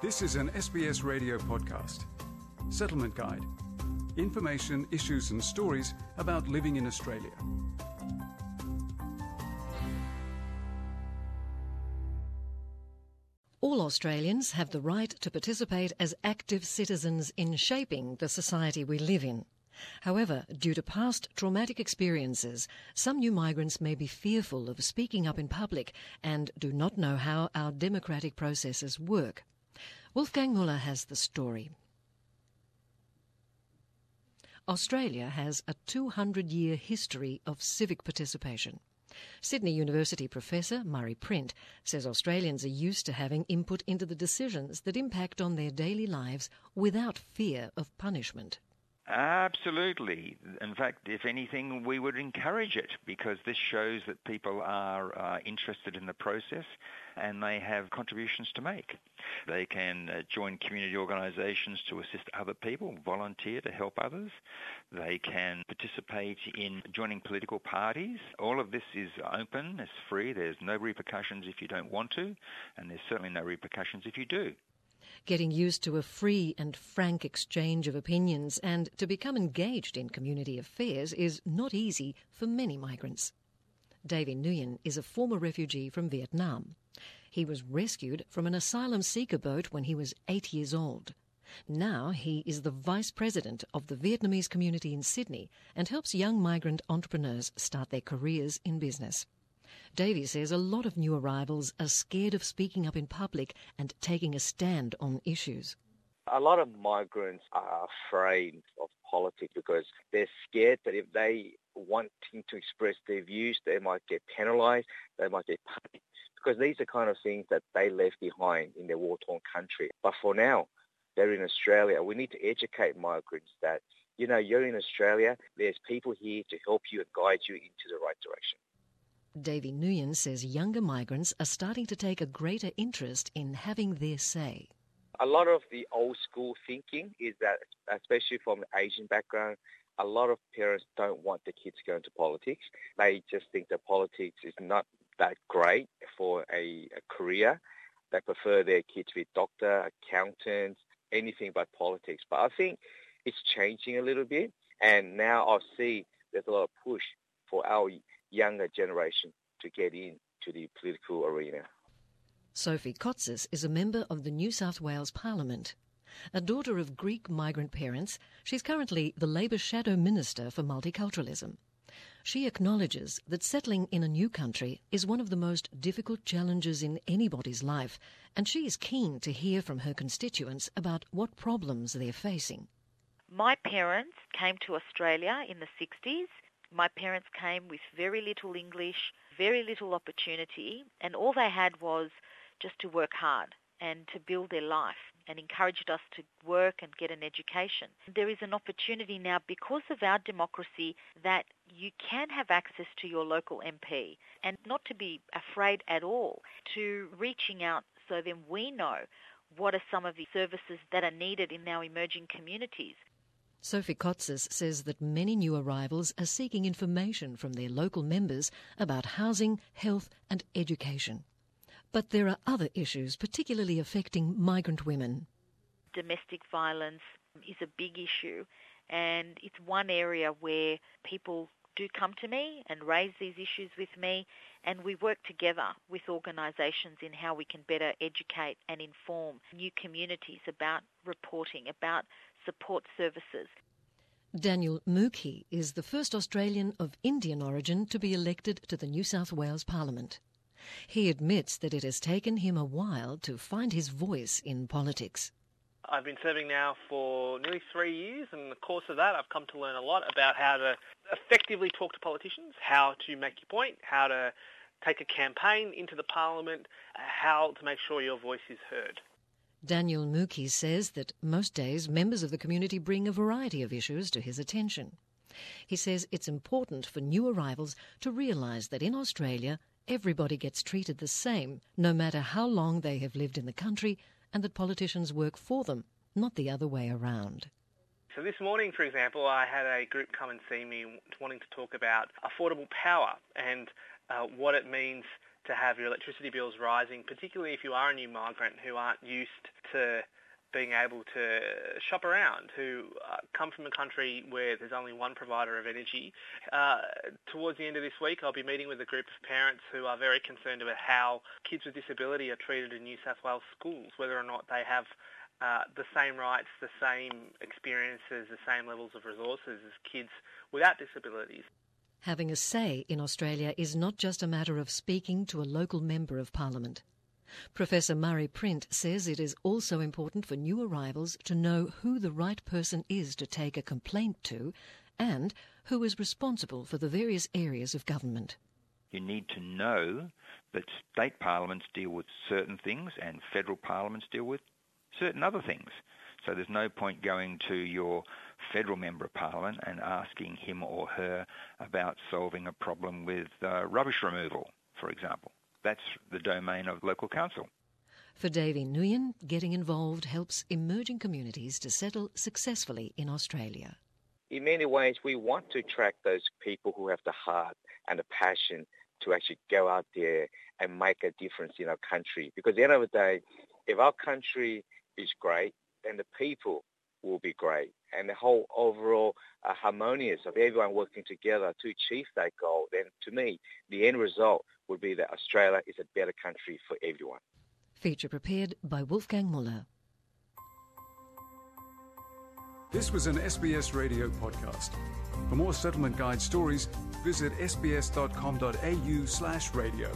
This is an SBS radio podcast. Settlement Guide. Information, issues, and stories about living in Australia. All Australians have the right to participate as active citizens in shaping the society we live in. However, due to past traumatic experiences, some new migrants may be fearful of speaking up in public and do not know how our democratic processes work. Wolfgang Muller has the story. Australia has a 200 year history of civic participation. Sydney University professor Murray Print says Australians are used to having input into the decisions that impact on their daily lives without fear of punishment. Absolutely. In fact, if anything, we would encourage it because this shows that people are uh, interested in the process and they have contributions to make. They can uh, join community organisations to assist other people, volunteer to help others. They can participate in joining political parties. All of this is open, it's free, there's no repercussions if you don't want to, and there's certainly no repercussions if you do getting used to a free and frank exchange of opinions and to become engaged in community affairs is not easy for many migrants. Davy Nguyen is a former refugee from Vietnam. He was rescued from an asylum seeker boat when he was eight years old. Now he is the vice president of the Vietnamese community in Sydney and helps young migrant entrepreneurs start their careers in business. Davy says a lot of new arrivals are scared of speaking up in public and taking a stand on issues. A lot of migrants are afraid of politics because they're scared that if they wanting to express their views, they might get penalised, they might get punished, because these are kind of things that they left behind in their war-torn country. But for now, they're in Australia. We need to educate migrants that, you know, you're in Australia, there's people here to help you and guide you into the right direction. Davy Nguyen says younger migrants are starting to take a greater interest in having their say. A lot of the old school thinking is that, especially from the Asian background, a lot of parents don't want their kids going to into politics. They just think that politics is not that great for a, a career. They prefer their kids to be doctor, accountants, anything but politics. But I think it's changing a little bit. And now I see there's a lot of push for our younger generation to get into the political arena. Sophie Cotsis is a member of the New South Wales Parliament. A daughter of Greek migrant parents, she's currently the Labor Shadow Minister for Multiculturalism. She acknowledges that settling in a new country is one of the most difficult challenges in anybody's life, and she is keen to hear from her constituents about what problems they're facing. My parents came to Australia in the 60s my parents came with very little English, very little opportunity, and all they had was just to work hard and to build their life and encouraged us to work and get an education. There is an opportunity now because of our democracy that you can have access to your local MP and not to be afraid at all to reaching out so then we know what are some of the services that are needed in our emerging communities. Sophie Cotsis says that many new arrivals are seeking information from their local members about housing, health and education. But there are other issues particularly affecting migrant women. Domestic violence is a big issue and it's one area where people do come to me and raise these issues with me and we work together with organisations in how we can better educate and inform new communities about reporting, about support services. Daniel Mookhey is the first Australian of Indian origin to be elected to the New South Wales Parliament. He admits that it has taken him a while to find his voice in politics. I've been serving now for nearly three years, and in the course of that, I've come to learn a lot about how to effectively talk to politicians, how to make your point, how to take a campaign into the parliament, how to make sure your voice is heard. Daniel Mookhey says that most days members of the community bring a variety of issues to his attention. He says it's important for new arrivals to realise that in Australia everybody gets treated the same no matter how long they have lived in the country and that politicians work for them, not the other way around. So this morning, for example, I had a group come and see me wanting to talk about affordable power and uh, what it means to have your electricity bills rising, particularly if you are a new migrant who aren't used to being able to shop around, who uh, come from a country where there's only one provider of energy. Uh, towards the end of this week, I'll be meeting with a group of parents who are very concerned about how kids with disability are treated in New South Wales schools, whether or not they have uh, the same rights, the same experiences, the same levels of resources as kids without disabilities. Having a say in Australia is not just a matter of speaking to a local member of parliament. Professor Murray Print says it is also important for new arrivals to know who the right person is to take a complaint to and who is responsible for the various areas of government. You need to know that state parliaments deal with certain things and federal parliaments deal with certain other things. So there's no point going to your federal member of parliament and asking him or her about solving a problem with uh, rubbish removal, for example. That's the domain of local council. For Davy Nguyen, getting involved helps emerging communities to settle successfully in Australia. In many ways, we want to attract those people who have the heart and the passion to actually go out there and make a difference in our country. Because at the end of the day, if our country is great, then the people will be great. And the whole overall uh, harmonious of everyone working together to achieve that goal, then to me, the end result would be that Australia is a better country for everyone. Feature prepared by Wolfgang Muller. This was an SBS radio podcast. For more settlement guide stories, visit sbs.com.au slash radio.